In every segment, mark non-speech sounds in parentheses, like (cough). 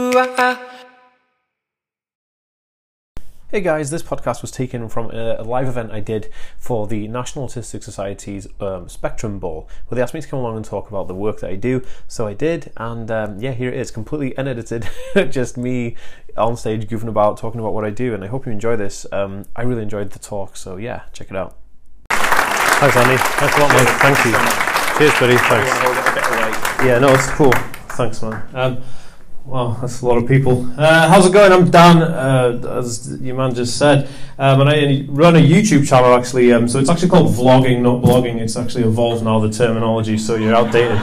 Hey guys, this podcast was taken from a, live event I did for the National Autistic Society's um, Spectrum Ball, where they asked me to come along and talk about the work that I do. So I did, and um, yeah, here it is, completely unedited, (laughs) just me on stage goofing about, talking about what I do. And I hope you enjoy this. Um, I really enjoyed the talk, so yeah, check it out. Thanks, Andy. Thanks a lot, man. Thank you. Cheers, buddy. Thanks. Yeah, no, it's cool. Thanks, man. Well, that's a lot of people. Uh, how's it going? I'm Dan, uh, as your man just said, um, and I run a YouTube channel actually. Um, so it's actually called vlogging, not blogging. It's actually evolved now the terminology, so you're outdated.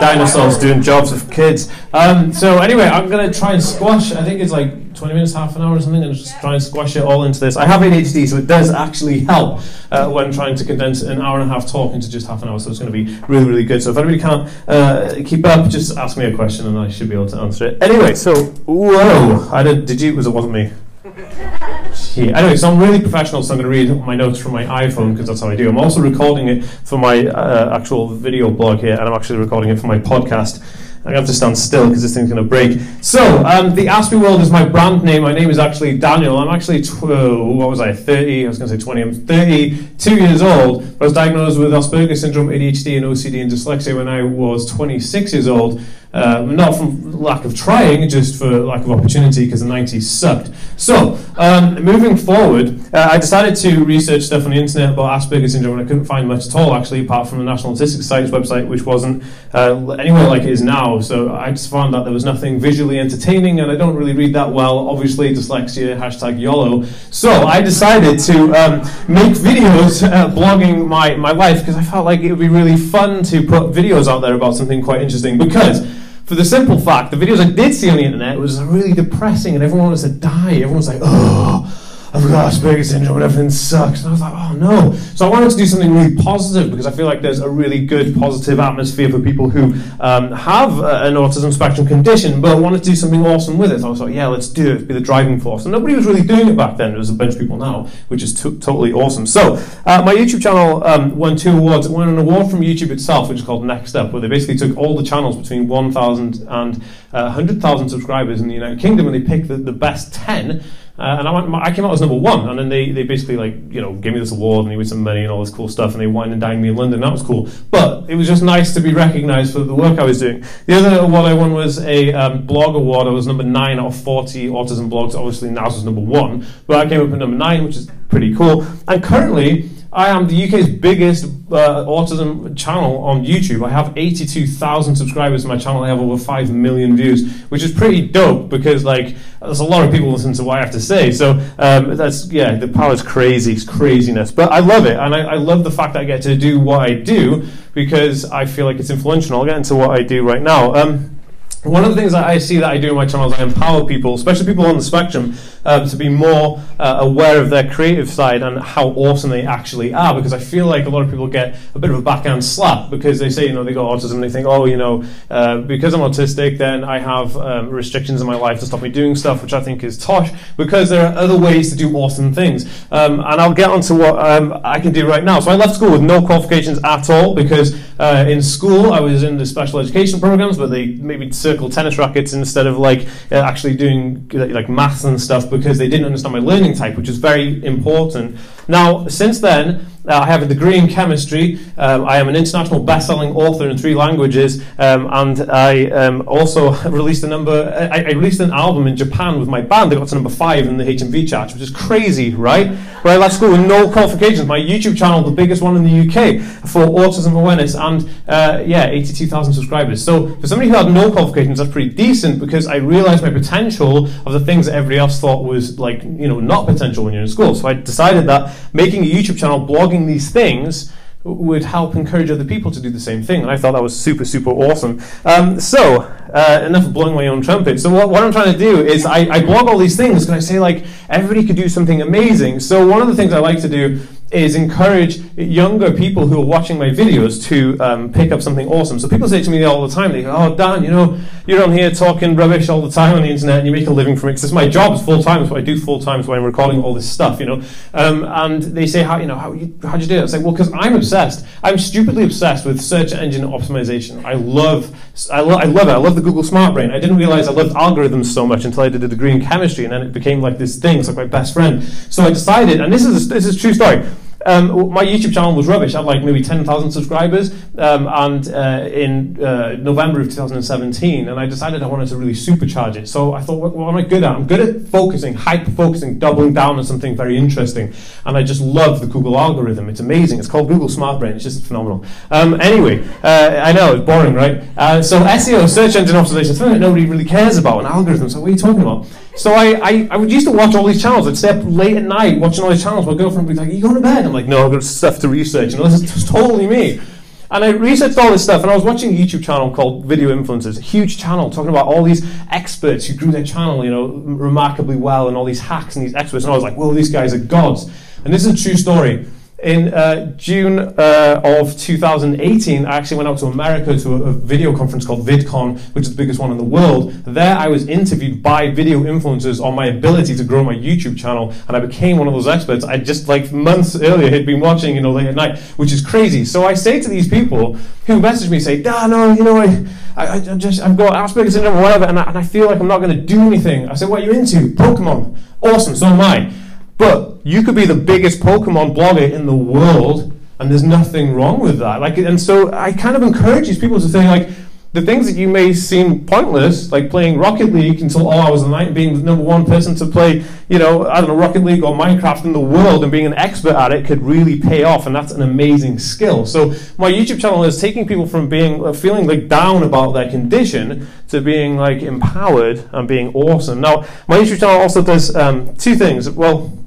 Dinosaurs doing jobs with kids. Um, so anyway, I'm gonna try and squash. I think it's like 20 minutes, half an hour or something, and just try and squash it all into this. I have ADHD, so it does actually help uh, when trying to condense an hour and a half talk into just half an hour. So it's going to be really, really good. So if anybody can't uh, keep up, just ask me a question, and I should be able to answer it. Anyway, so whoa, I did. Did you? Was it wasn't me? (laughs) Yeah. Anyway, so I'm really professional, so I'm going to read my notes from my iPhone because that's how I do. I'm also recording it for my uh, actual video blog here, and I'm actually recording it for my podcast. I have to stand still because this thing's going to break. So, um, the Aspie World is my brand name. My name is actually Daniel. I'm actually, tw- what was I, 30? I was going to say 20. I'm 32 years old. I was diagnosed with Asperger's syndrome, ADHD, and OCD and dyslexia when I was 26 years old. Um, not from lack of trying, just for lack of opportunity because the 90s sucked. So, um, moving forward, uh, I decided to research stuff on the internet about Asperger's syndrome and I couldn't find much at all actually, apart from the National Autistic Society's website, which wasn't uh, anywhere like it is now. So, I just found that there was nothing visually entertaining and I don't really read that well. Obviously, dyslexia, hashtag YOLO. So, I decided to um, make videos uh, blogging my, my life because I felt like it would be really fun to put videos out there about something quite interesting because for the simple fact, the videos I did see on the internet was really depressing, and everyone was to die. Everyone was like, "Oh, I've got Asperger's syndrome and everything sucks. And I was like, oh no. So I wanted to do something really positive because I feel like there's a really good positive atmosphere for people who um, have uh, an autism spectrum condition but I wanted to do something awesome with it. So I was like, yeah, let's do it, be the driving force. And nobody was really doing it back then. There was a bunch of people now, which is t- totally awesome. So uh, my YouTube channel um, won two awards. It won an award from YouTube itself, which is called Next Up, where they basically took all the channels between 1,000 and uh, 100,000 subscribers in the United Kingdom and they picked the, the best 10 uh, and I, went, I came out as number one, and then they, they basically like you know gave me this award and gave me some money and all this cool stuff, and they went and dined me in London. That was cool, but it was just nice to be recognised for the work I was doing. The other award I won was a um, blog award. I was number nine out of forty autism blogs. Obviously, NAS was number one, but I came up at number nine, which is pretty cool. And currently, I am the UK's biggest uh, autism channel on YouTube. I have 82,000 subscribers to my channel. I have over 5 million views, which is pretty dope because, like, there's a lot of people listen to what I have to say. So, um, that's, yeah, the power is crazy, it's craziness. But I love it, and I, I, love the fact that I get to do what I do because I feel like it's influential. I'll get into what I do right now. Um, one of the things that I see that I do in my channel is I empower people, especially people on the spectrum, um, to be more uh, aware of their creative side and how awesome they actually are. Because I feel like a lot of people get a bit of a backhand slap because they say, you know, they got autism. They think, oh, you know, uh, because I'm autistic, then I have um, restrictions in my life to stop me doing stuff, which I think is tosh. Because there are other ways to do awesome things, um, and I'll get onto what um, I can do right now. So I left school with no qualifications at all because uh, in school I was in the special education programs, but they made me circle tennis rackets instead of like uh, actually doing like maths and stuff because they didn't understand my learning type, which is very important. Now, since then, I have a degree in chemistry. Um, I am an international best-selling author in three languages, um, and I um, also (laughs) released a number. I, I, released an album in Japan with my band. I got to number five in the HMV charts, which is crazy, right? Where I left school with no qualifications. My YouTube channel, the biggest one in the UK for autism awareness, and uh, yeah, 82,000 subscribers. So for somebody who had no qualifications, that's pretty decent because I realized my potential of the things that everybody else thought was like you know not potential when you're in school. So I decided that making a YouTube channel, blogging these things would help encourage other people to do the same thing. And I thought that was super, super awesome. Um, so, uh, enough of blowing my own trumpet. So, what, what I'm trying to do is I, I blog all these things because I say, like, everybody could do something amazing. So, one of the things I like to do is encourage younger people who are watching my videos to um, pick up something awesome. So people say to me all the time, they go, "Oh, Dan, you know, you're on here talking rubbish all the time on the internet, and you make a living from it." Because my job is full time. It's what I do full time. So I'm recording all this stuff, you know. Um, and they say, "How you know how you, how'd you do it?" I say, "Well, because I'm obsessed. I'm stupidly obsessed with search engine optimization. I love, I, lo- I love it. I love the Google Smart Brain. I didn't realize I loved algorithms so much until I did a degree in chemistry, and then it became like this thing. It's like my best friend. So I decided, and this is this is a true story. Um, my YouTube channel was rubbish. I had like maybe 10,000 subscribers um, and uh, in uh, November of 2017, and I decided I wanted to really supercharge it. So I thought, what, what am I good at? I'm good at focusing, hyper focusing, doubling down on something very interesting. And I just love the Google algorithm. It's amazing. It's called Google Smart Brain. It's just phenomenal. Um, anyway, uh, I know it's boring, right? Uh, so SEO, search engine optimization, something that nobody really cares about, an algorithm. So what are you talking about? So I, I, I used to watch all these channels. I'd stay up late at night watching all these channels. My girlfriend would be like, you going to bed? I'm like, No, I've got stuff to research. You know, (laughs) this is totally me. And I researched all this stuff, and I was watching a YouTube channel called Video Influencers, a huge channel talking about all these experts who grew their channel, you know, remarkably well, and all these hacks and these experts. And I was like, Whoa, these guys are gods. And this is a true story in uh, June uh, of 2018, I actually went out to America to a, a, video conference called VidCon, which is the biggest one in the world. There, I was interviewed by video influencers on my ability to grow my YouTube channel, and I became one of those experts. I just like months earlier had been watching, you know, late at night, which is crazy. So I say to these people who message me, say, "Ah, no, you know, I, I, I just I've got Asperger's syndrome or whatever, and I, and I feel like I'm not going to do anything." I say, "What are you into? Pokemon? Awesome, so am I." But you could be the biggest Pokemon blogger in the world, and there's nothing wrong with that. Like, and so I kind of encourage these people to think like the things that you may seem pointless, like playing Rocket League until all hours of the night, and being the number one person to play, you know, I don't know, Rocket League or Minecraft in the world, and being an expert at it could really pay off, and that's an amazing skill. So my YouTube channel is taking people from being uh, feeling like down about their condition to being like empowered and being awesome. Now my YouTube channel also does um, two things. Well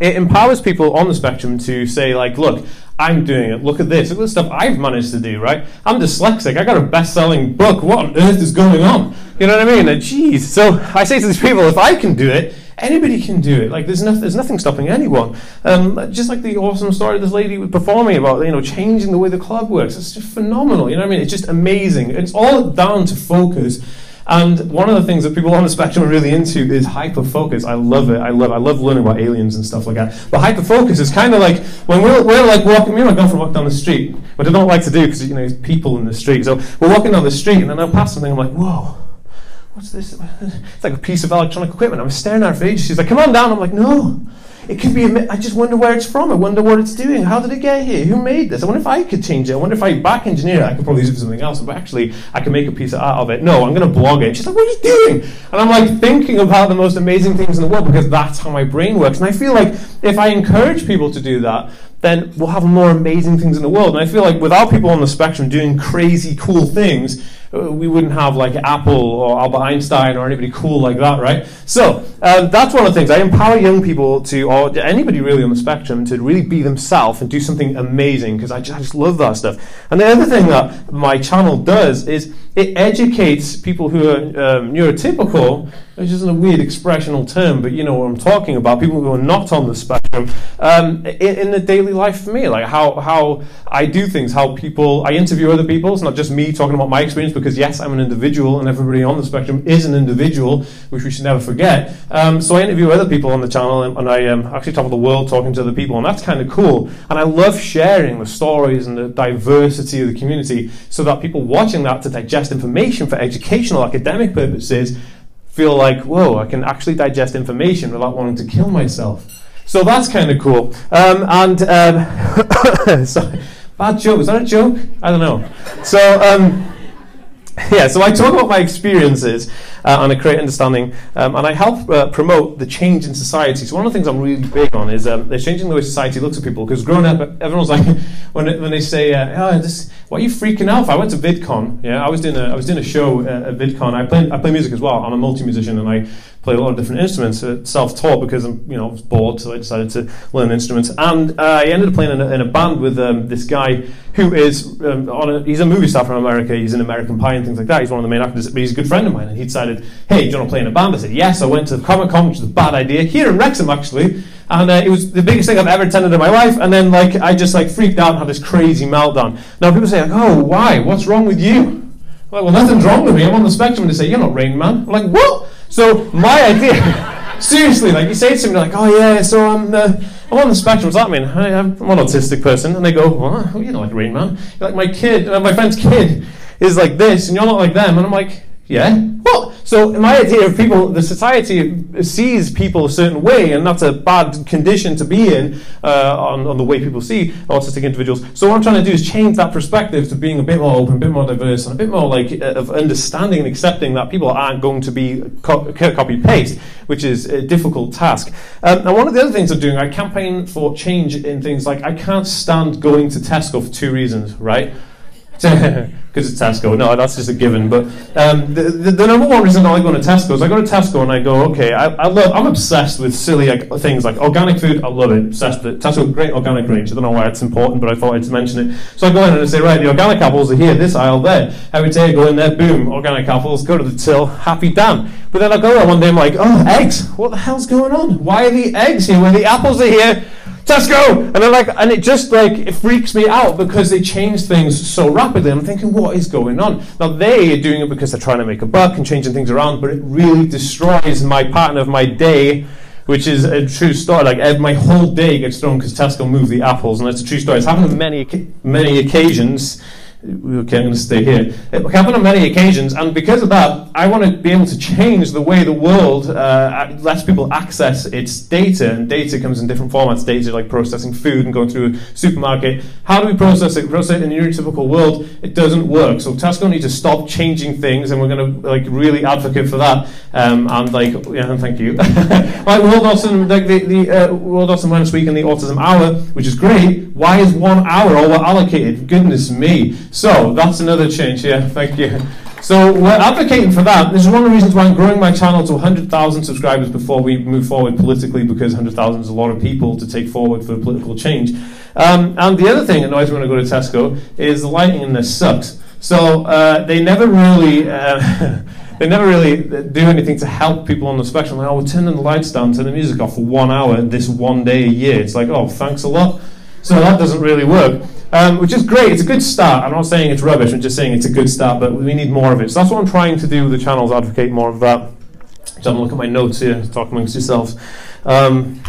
it empowers people on the spectrum to say, like, look, I'm doing it. Look at this. Look at the stuff I've managed to do, right? I'm dyslexic. I got a best selling book. What on earth is going on? You know what I mean? And geez. So I say to these people, if I can do it, anybody can do it. Like there's, no, there's nothing stopping anyone. Um, just like the awesome story of this lady performing about, you know, changing the way the club works. It's just phenomenal. You know what I mean? It's just amazing. It's all down to focus and one of the things that people on the spectrum are really into is hyperfocus. I love it. I love. I love learning about aliens and stuff like that. But hyperfocus is kind of like when we're, we're like walking. Me and my girlfriend walk down the street, but I don't like to do because you know there's people in the street. So we're walking down the street, and then I'll pass something. I'm like, whoa. What's this? (laughs) It's like a piece of electronic equipment. I'm staring at her for ages. She's like, "Come on down." I'm like, "No." It could be, I just wonder where it's from. I wonder what it's doing. How did it get here? Who made this? I wonder if I could change it. I wonder if I back engineer it. I could probably use it for something else, but actually, I can make a piece of art of it. No, I'm going to blog it. She's like, what are you doing? And I'm like thinking about the most amazing things in the world because that's how my brain works. And I feel like if I encourage people to do that, then we'll have more amazing things in the world. And I feel like without people on the spectrum doing crazy, cool things, we wouldn't have like Apple or Albert Einstein or anybody cool like that, right? So um, that's one of the things. I empower young people to, or anybody really on the spectrum, to really be themselves and do something amazing because I, I just love that stuff. And the other thing that my channel does is it educates people who are um, neurotypical, which isn't a weird expressional term, but you know what I'm talking about, people who are not on the spectrum, um, in, in, the daily life for me, like how, how I do things, how people, I interview other people, it's not just me talking about my experience, because yes, I'm an individual, and everybody on the spectrum is an individual, which we should never forget. Um, so I interview other people on the channel, and, and I um, actually travel the world talking to other people, and that's kind of cool. And I love sharing the stories and the diversity of the community so that people watching that to digest information for educational, academic purposes feel like, whoa, I can actually digest information without wanting to kill myself. So that's kind of cool. Um, and um, (coughs) sorry, bad joke. Is that a joke? I don't know. So. Um, (laughs) yeah, so I talk about my experiences uh, and I create understanding, um, and I help uh, promote the change in society. So one of the things I'm really big on is um, they're changing the way society looks at people. Because growing up, everyone's like, (laughs) when, when they say, uh, "Oh, this, why are you freaking out?" I went to VidCon. Yeah, I was doing a I was doing a show at VidCon. I play I play music as well. I'm a multi musician, and I play a lot of different instruments, uh, self-taught because I'm, you know, I was bored, so I decided to learn instruments. And uh, I ended up playing in a, in a band with um, this guy who is um, on a, he's a movie star from America. He's in American Pie and things like that. He's one of the main actors, but he's a good friend of mine. And he decided, hey, do you want to play in a band? I said, yes. I went to Comic Con, which is a bad idea, here in Wrexham actually. and uh, it was the biggest thing I've ever attended in my life. And then like I just like freaked out and had this crazy meltdown. Now people say like, oh, why? What's wrong with you? Like, well, nothing's wrong with me. I'm on the spectrum. And they say, you're not Rain Man. I'm like, what? So my idea. (laughs) Seriously, like you say to me, like, oh yeah, so I'm, uh, I'm on the spectrum. What's that mean? I, am an autistic person, and they go, what? You're not like Rain Man. You're like my kid, uh, my friend's kid is like this, and you're not like them. And I'm like, yeah? What? So my idea of people, the society sees people a certain way, and that's a bad condition to be in uh, on, on the way people see autistic individuals. So what I'm trying to do is change that perspective to being a bit more open, a bit more diverse, and a bit more like uh, of understanding and accepting that people aren't going to be co- copy paste, which is a difficult task. Um, and one of the other things I'm doing, I campaign for change in things like I can't stand going to Tesco for two reasons, right? (laughs) because it's Tesco. No, that's just a given. But um, the, the, the, number one reason I going to Tesco is I go to Tesco and I go, okay, I, I love, I'm obsessed with silly like, things like organic food. I love it. Obsessed with it. Tesco, great organic range. I don't know why it's important, but I thought I'd mention it. So I go in and I say, right, the organic apples are here, this aisle there. Every day I go in there, boom, organic apples, go to the till, happy damn. But then I go there one day, I'm like, oh, eggs. What the hell's going on? Why are the eggs here when the apples are here? Tesco! And they're like, and it just like it freaks me out because they change things so rapidly. I'm thinking, what is going on? Now they are doing it because they're trying to make a buck and changing things around, but it really destroys my pattern of my day, which is a true story. Like my whole day gets thrown because Tesco moved the apples, and it's a true story. It's happened on many many occasions we okay, I'm going to stay here. It happened on many occasions, and because of that, I want to be able to change the way the world uh, lets people access its data. And data comes in different formats. Data like processing food and going through a supermarket. How do we process it? Process it in your neurotypical world, it doesn't work. So Tesco need to stop changing things, and we're going to like really advocate for that. Um, and like, yeah, and thank you. (laughs) like World Autism, like the, the uh, World Autism Awareness Week and the Autism Hour, which is great. Why is one hour all allocated? Goodness me. So that's another change. here. thank you. So we're advocating for that. This is one of the reasons why I'm growing my channel to 100,000 subscribers before we move forward politically, because 100,000 is a lot of people to take forward for political change. Um, and the other thing that annoys me when I go to Tesco is the lighting in this sucks. So uh, they never really. Uh, (laughs) they never really do anything to help people on the spectrum. Like, oh, we're turning the lights down, turn the music off for one hour this one day a year. It's like, oh, thanks a lot. So that doesn't really work um, which is great. It's a good start. I'm not saying it's rubbish. I'm just saying it's a good start, but we need more of it. So that's what I'm trying to do with the channels, advocate more of that. Just have a look at my notes here, talk amongst yourselves. Um,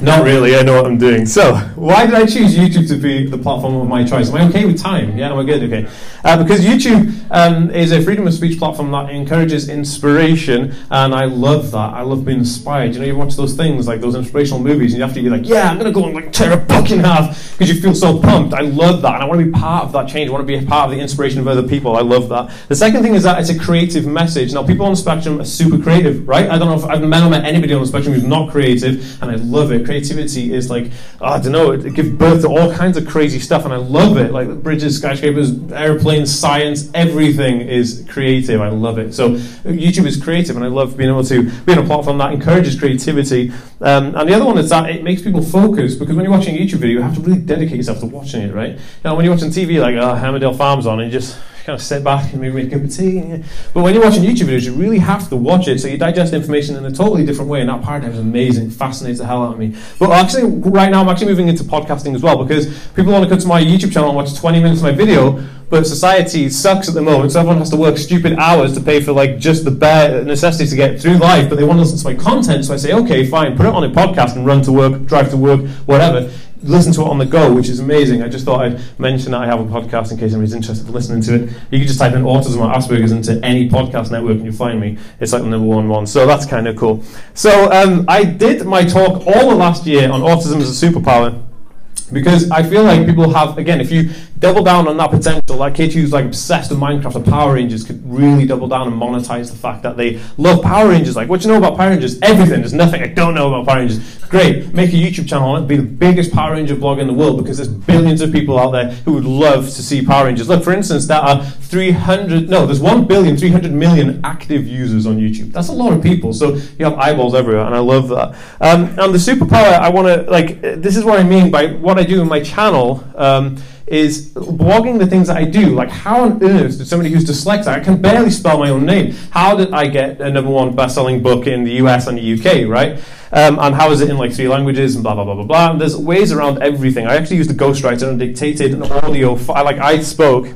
not really, I know what I'm doing. So, why did I choose YouTube to be the platform of my choice? Am I okay with time? Yeah, am I good? Okay. Uh, because YouTube um, is a freedom of speech platform that encourages inspiration, and I love that. I love being inspired. You know, you watch those things, like those inspirational movies, and you have to be like, yeah, I'm going to go and like tear a book in half because you feel so pumped. I love that, and I want to be part of that change. I want to be a part of the inspiration of other people. I love that. The second thing is that it's a creative message. Now, people on the spectrum are super creative, right? I don't know if I've never met anybody on the spectrum who's not creative, and I love it creativity is like oh, I don't know, it, it gives birth to all kinds of crazy stuff, and I love it. Like bridges, skyscrapers, airplanes, science, everything is creative. I love it. So YouTube is creative, and I love being able to be on a platform that encourages creativity. Um, and the other one is that it makes people focus because when you're watching a YouTube video, you have to really dedicate yourself to watching it, right? Now, when you're watching TV, like oh, Emmerdale Farms on, and you just kind of sit back and maybe make a cup of tea. But when you're watching YouTube videos, you really have to watch it so you digest information in a totally different way. And that paradigm is amazing, fascinates the hell out of me. But actually, right now, I'm actually moving into podcasting as well because people want to come to my YouTube channel and watch 20 minutes of my video. But society sucks at the moment, so everyone has to work stupid hours to pay for like just the bare necessities to get through life. But they want to listen to my content, so I say, okay, fine, put it on a podcast and run to work, drive to work, whatever listen to it on the go, which is amazing. I just thought I'd mention that I have a podcast in case anybody's interested in listening to it. You can just type in autism or Asperger's into any podcast network and you'll find me. It's like the number one one. So that's kind of cool. So um, I did my talk all the last year on autism as a superpower because I feel like people have, again, if you double down on that potential, like kids who's like obsessed with Minecraft or Power Rangers could really double down and monetize the fact that they love Power Rangers. Like, what do you know about Power Rangers? Everything. There's nothing I don't know about Power Rangers. Great. Make a YouTube channel on it. Be the biggest Power Ranger blog in the world because there's billions of people out there who would love to see Power Rangers. Look, for instance, there are 300, no, there's 1 billion, 300 million active users on YouTube. That's a lot of people. So you have eyeballs everywhere, and I love that. Um, and the superpower, I want to, like, this is what I mean by what I do in my channel. Um, is blogging the things that I do. Like, how on earth did somebody who's dyslexic, I can barely spell my own name, how did I get a number one best-selling book in the US and the UK, right? Um, and how is it in like three languages and blah blah blah blah blah. And there's ways around everything. I actually used a ghostwriter and dictated an audio. Fi- like I spoke,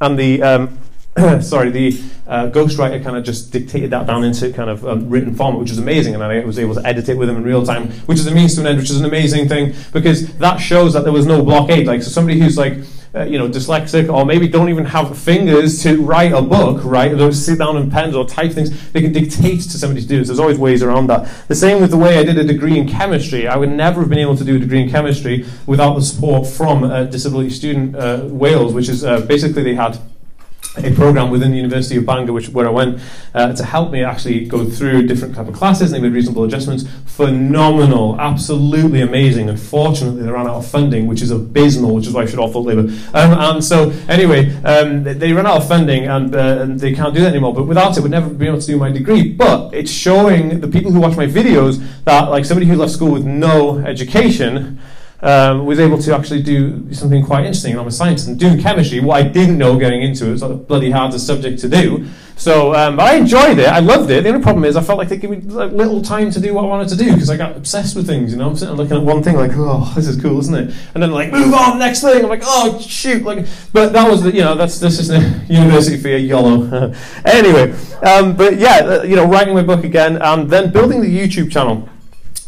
and the um, (coughs) sorry, the uh, ghostwriter kind of just dictated that down into kind of um, written form, which was amazing, and I was able to edit it with him in real time, which is a means to an end, which is an amazing thing because that shows that there was no blockade. Like, so somebody who's like, uh, you know, dyslexic or maybe don't even have fingers to write a book, right? They'll sit down in pens or type things. They can dictate to somebody to do this. There's always ways around that. The same with the way I did a degree in chemistry. I would never have been able to do a degree in chemistry without the support from uh, Disability Student uh, Wales, which is uh, basically they had a program within the University of Bangor, which where I went uh, to help me actually go through different type of classes. And they made reasonable adjustments. Phenomenal, absolutely amazing. Unfortunately, they ran out of funding, which is abysmal, which is why I should all vote Labour. Um, and so, anyway, um, they ran out of funding, and, uh, and they can't do that anymore. But without it, would never be able to do my degree. But it's showing the people who watch my videos that, like somebody who left school with no education um, was able to actually do something quite interesting. I'm a scientist and doing chemistry, what I didn't know going into it was like bloody hard a subject to do. So um, I enjoyed it. I loved it. The only problem is I felt like they gave me like, little time to do what I wanted to do because I got obsessed with things. You know, I'm sitting looking at one thing like, oh, this is cool, isn't it? And then like, move on, next thing. I'm like, oh, shoot. Like, but that was the, you know, that's this is the university for a YOLO. (laughs) anyway, um, but yeah, uh, you know, writing my book again and then building the YouTube channel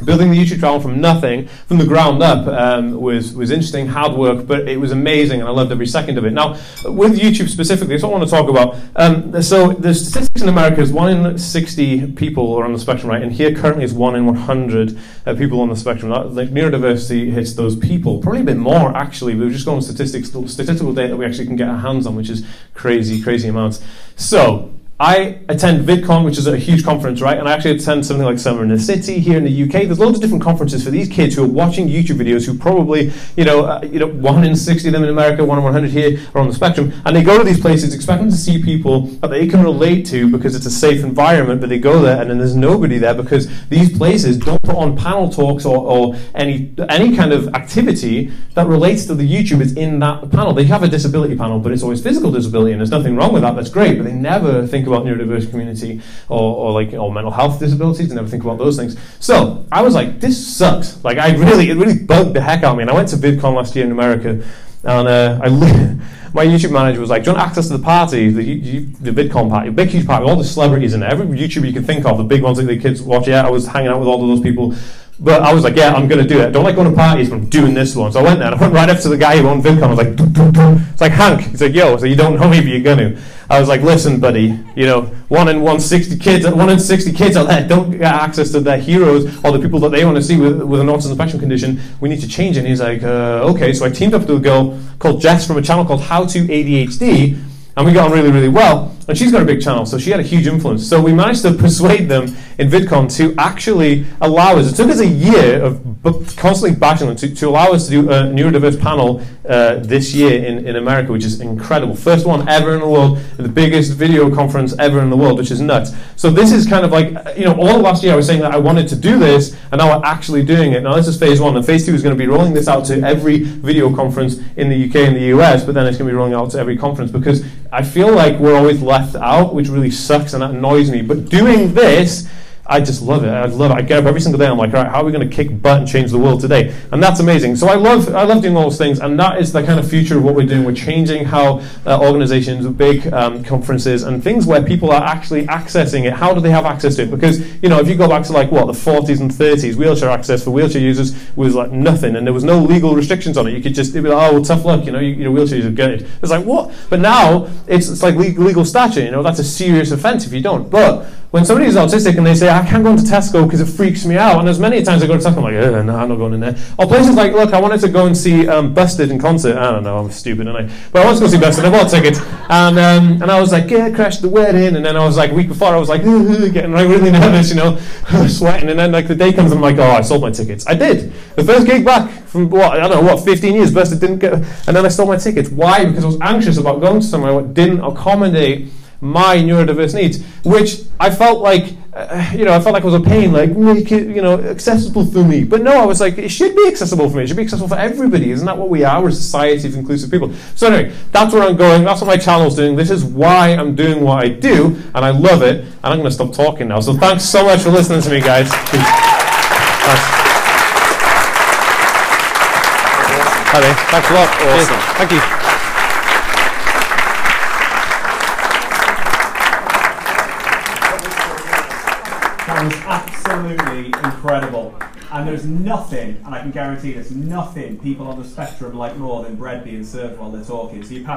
building the YouTube channel from nothing, from the ground up, um, was was interesting, hard work, but it was amazing, and I loved every second of it. Now, with YouTube specifically, that's what I want to talk about. Um, so the statistics in America is one in sixty people are on the spectrum, right? And here currently is one in one hundred uh, people on the spectrum. That, like neurodiversity hits those people, probably a bit more actually. We've just gone statistics, statistical data that we actually can get our hands on, which is crazy, crazy amounts. So I attend VidCon, which is a huge conference, right? And I actually attend something like Summer in the City here in the UK. There's loads of different conferences for these kids who are watching YouTube videos who probably, you know, uh, you know, one in 60 of them in America, one in 100 here are on the spectrum. And they go to these places expecting to see people that they can relate to because it's a safe environment, but they go there and then there's nobody there because these places don't put on panel talks or, or any, any kind of activity that relates to the YouTubers in that panel. They have a disability panel, but it's always physical disability, and there's nothing wrong with that. That's great, but they never think neurodiverse community or, or like or mental health disabilities. I never think about those things. So I was like, this sucks. Like I really, it really bugged the heck out of me. And I went to VidCon last year in America, and uh, I. (laughs) my YouTube manager was like, "Do you want access to the party, the, the VidCon party, big huge party, all the celebrities in every YouTuber you can think of, the big ones that the kids watch." Yeah, I was hanging out with all of those people. But I was like, yeah, I'm going to do it. I don't like going to parties, but I'm doing this one. So I went there and I went right up to the guy who owned VidCon. I was like, it's like, Hank. He's like, yo, so you don't know me, but you're going to. I was like, listen, buddy, you know, one in 160 kids, one in 60 kids out there don't get access to their heroes or the people that they want to see with, with an autism spectrum condition. We need to change it. And he's like, uh, okay. So I teamed up with a girl called Jess from a channel called How to ADHD and we got on really, really well. And she's got a big channel, so she had a huge influence. So we managed to (laughs) persuade them in VidCon to actually allow us. It took us a year of constantly bashing them to, to allow us to do a neurodiverse panel uh, this year in, in America, which is incredible. First one ever in the world, the biggest video conference ever in the world, which is nuts. So this is kind of like, you know, all last year I was saying that I wanted to do this, and now we're actually doing it. Now this is phase one, and phase two is going to be rolling this out to every video conference in the UK and the US, but then it's going to be rolling out to every conference because I feel like we're always left out, which really sucks and that annoys me. But doing this, I just love it. I love it. I get up every single day. I'm like, all right, how are we going to kick butt and change the world today? And that's amazing. So I love, I love doing all those things, and that is the kind of future of what we're doing. We're changing how uh, organizations, big um, conferences, and things where people are actually accessing it. How do they have access to it? Because you know, if you go back to like what the 40s and 30s, wheelchair access for wheelchair users was like nothing, and there was no legal restrictions on it. You could just it'd be like, oh, well, tough luck. You know, you, you know, wheelchair users get it. It's like what? But now it's it's like legal, legal statute. You know, that's a serious offence if you don't. But when somebody is autistic and they say, I can't go into Tesco because it freaks me out, and there's many times I go to Tesco, I'm like, no, I'm not going in there. Or places like, look, I wanted to go and see um, Busted in concert. I don't know, I'm stupid, and I, but I wanted to go see Busted. I bought tickets, and um, and I was like, yeah, crashed the wedding, and then I was like, week before, I was like, getting like really nervous, you know, (laughs) sweating, and then like the day comes, I'm like, oh, I sold my tickets. I did. The first gig back from what I don't know what 15 years, Busted didn't get, and then I sold my tickets. Why? Because I was anxious about going to somewhere that didn't accommodate my neurodiverse needs, which I felt like, uh, you know, I felt like I was a pain, like make it, you know, accessible for me. But no, I was like, it should be accessible for me. It should be accessible for everybody. Isn't that what we are? We're a society of inclusive people. So anyway, that's where I'm going. That's what my channel's doing. This is why I'm doing what I do, and I love it. And I'm going to stop talking now. So thanks so much for listening to me, guys. Thanks. Hi there. Thanks a lot. Awesome. Cheers. Thank you. Absolutely incredible. And there's nothing, and I can guarantee there's nothing people on the spectrum like more than bread being served while they're talking. So you pass